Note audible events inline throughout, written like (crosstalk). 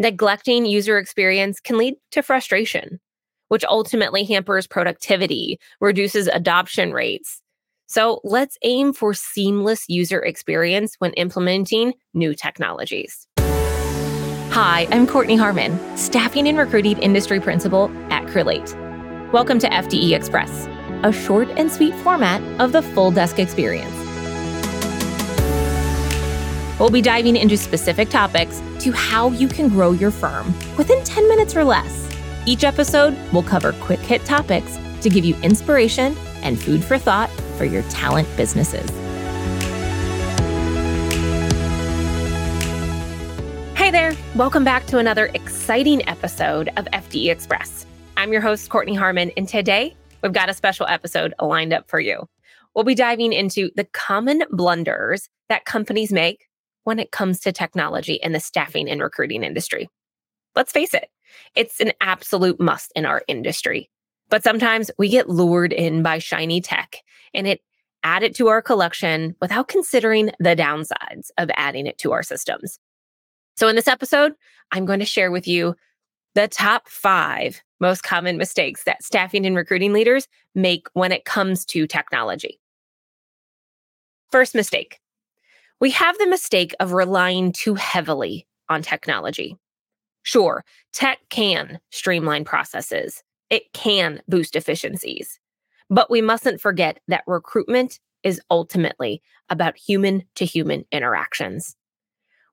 Neglecting user experience can lead to frustration, which ultimately hampers productivity, reduces adoption rates. So let's aim for seamless user experience when implementing new technologies. Hi, I'm Kortney Harmon, Staffing and Recruiting Industry Principal at Crelate. Welcome to FDE Express, a short and sweet format of the full desk experience. We'll be diving into specific topics to how you can grow your firm within 10 minutes or less. Each episode will cover quick hit topics to give you inspiration and food for thought for your talent businesses. Hey there, welcome back to another exciting episode of FDE Express. I'm your host, Kortney Harmon, and today we've got a special episode lined up for you. We'll be diving into the common blunders that companies make when it comes to technology in the staffing and recruiting industry. Let's face it, it's an absolute must in our industry. But sometimes we get lured in by shiny tech and it add it to our collection without considering the downsides of adding it to our systems. So in this episode, I'm going to share with you the top 5 most common mistakes that staffing and recruiting leaders make when it comes to technology. First mistake we have the mistake of relying too heavily on technology. Sure, tech can streamline processes, it can boost efficiencies. But we mustn't forget that recruitment is ultimately about human to human interactions.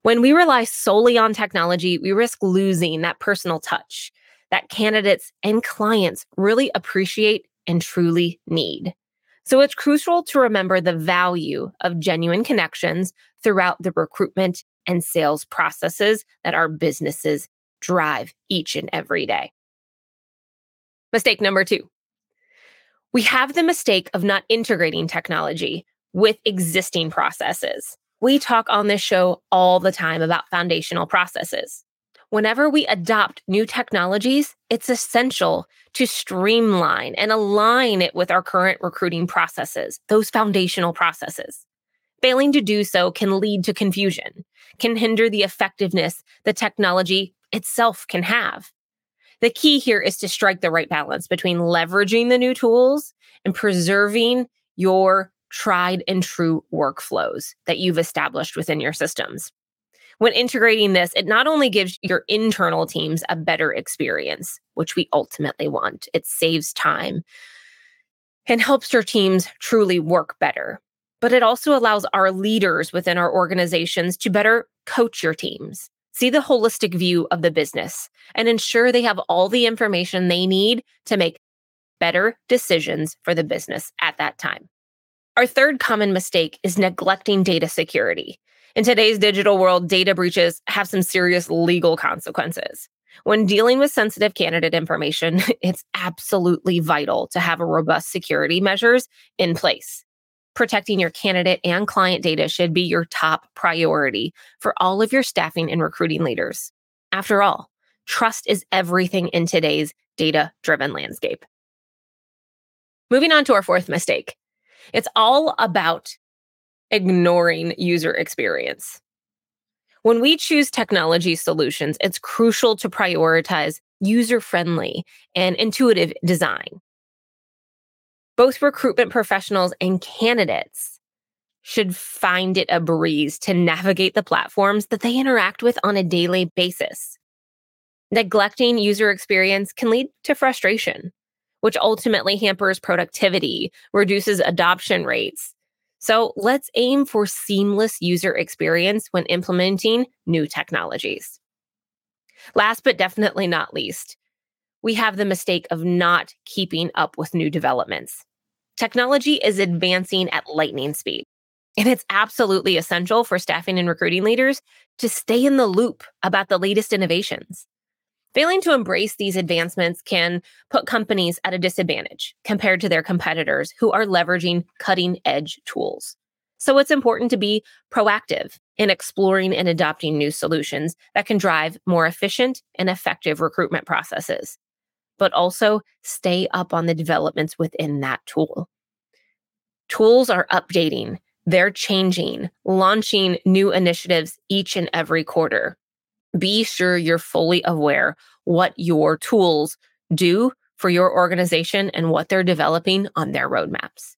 When we rely solely on technology, we risk losing that personal touch that candidates and clients really appreciate and truly need. So it's crucial to remember the value of genuine connections throughout the recruitment and sales processes that our businesses drive each and every day. Mistake number two we have the mistake of not integrating technology with existing processes. We talk on this show all the time about foundational processes whenever we adopt new technologies, it's essential to streamline and align it with our current recruiting processes, those foundational processes. Failing to do so can lead to confusion, can hinder the effectiveness the technology itself can have. The key here is to strike the right balance between leveraging the new tools and preserving your tried and true workflows that you've established within your systems when integrating this, it not only gives your internal teams a better experience, which we ultimately want, it saves time and helps your teams truly work better. But it also allows our leaders within our organizations to better coach your teams, see the holistic view of the business, and ensure they have all the information they need to make better decisions for the business at that time. Our third common mistake is neglecting data security. In today's digital world, data breaches have some serious legal consequences. When dealing with sensitive candidate information, (laughs) it's absolutely vital to have robust security measures in place. Protecting your candidate and client data should be your top priority for all of your staffing and recruiting leaders. After all, trust is everything in today's data driven landscape. Moving on to our fourth mistake. It's all about ignoring user experience. When we choose technology solutions, it's crucial to prioritize user friendly and intuitive design. Both recruitment professionals and candidates should find it a breeze to navigate the platforms that they interact with on a daily basis. Neglecting user experience can lead to frustration, which ultimately hampers productivity, reduces adoption rates, so let's aim for seamless user experience when implementing new technologies. Last but definitely not least, we have the mistake of not keeping up with new developments. Technology is advancing at lightning speed, and it's absolutely essential for staffing and recruiting leaders to stay in the loop about the latest innovations. Failing to embrace these advancements can put companies at a disadvantage compared to their competitors who are leveraging cutting edge tools. So it's important to be proactive in exploring and adopting new solutions that can drive more efficient and effective recruitment processes, but also stay up on the developments within that tool. Tools are updating, they're changing, launching new initiatives each and every quarter. Be sure you're fully aware what your tools do for your organization and what they're developing on their roadmaps.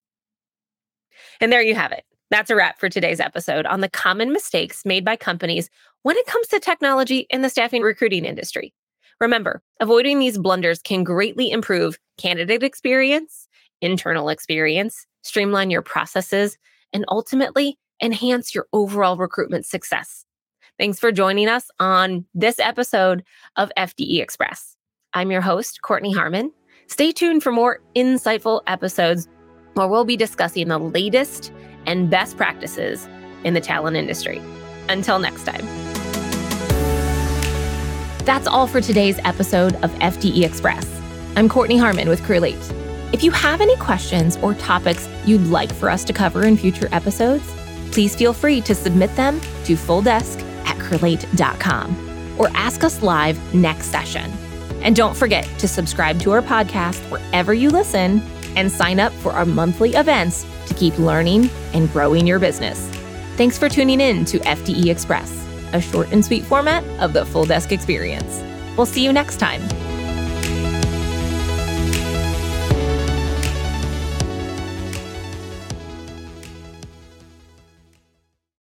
And there you have it. That's a wrap for today's episode on the common mistakes made by companies when it comes to technology in the staffing recruiting industry. Remember, avoiding these blunders can greatly improve candidate experience, internal experience, streamline your processes, and ultimately enhance your overall recruitment success. Thanks for joining us on this episode of FDE Express. I'm your host, Kortney Harmon. Stay tuned for more insightful episodes where we'll be discussing the latest and best practices in the talent industry. Until next time. That's all for today's episode of FDE Express. I'm Kortney Harmon with Crelate. If you have any questions or topics you'd like for us to cover in future episodes, please feel free to submit them to fulldesk at crelate.com or ask us live next session. And don't forget to subscribe to our podcast wherever you listen and sign up for our monthly events to keep learning and growing your business. Thanks for tuning in to FDE Express, a short and sweet format of the full desk experience. We'll see you next time.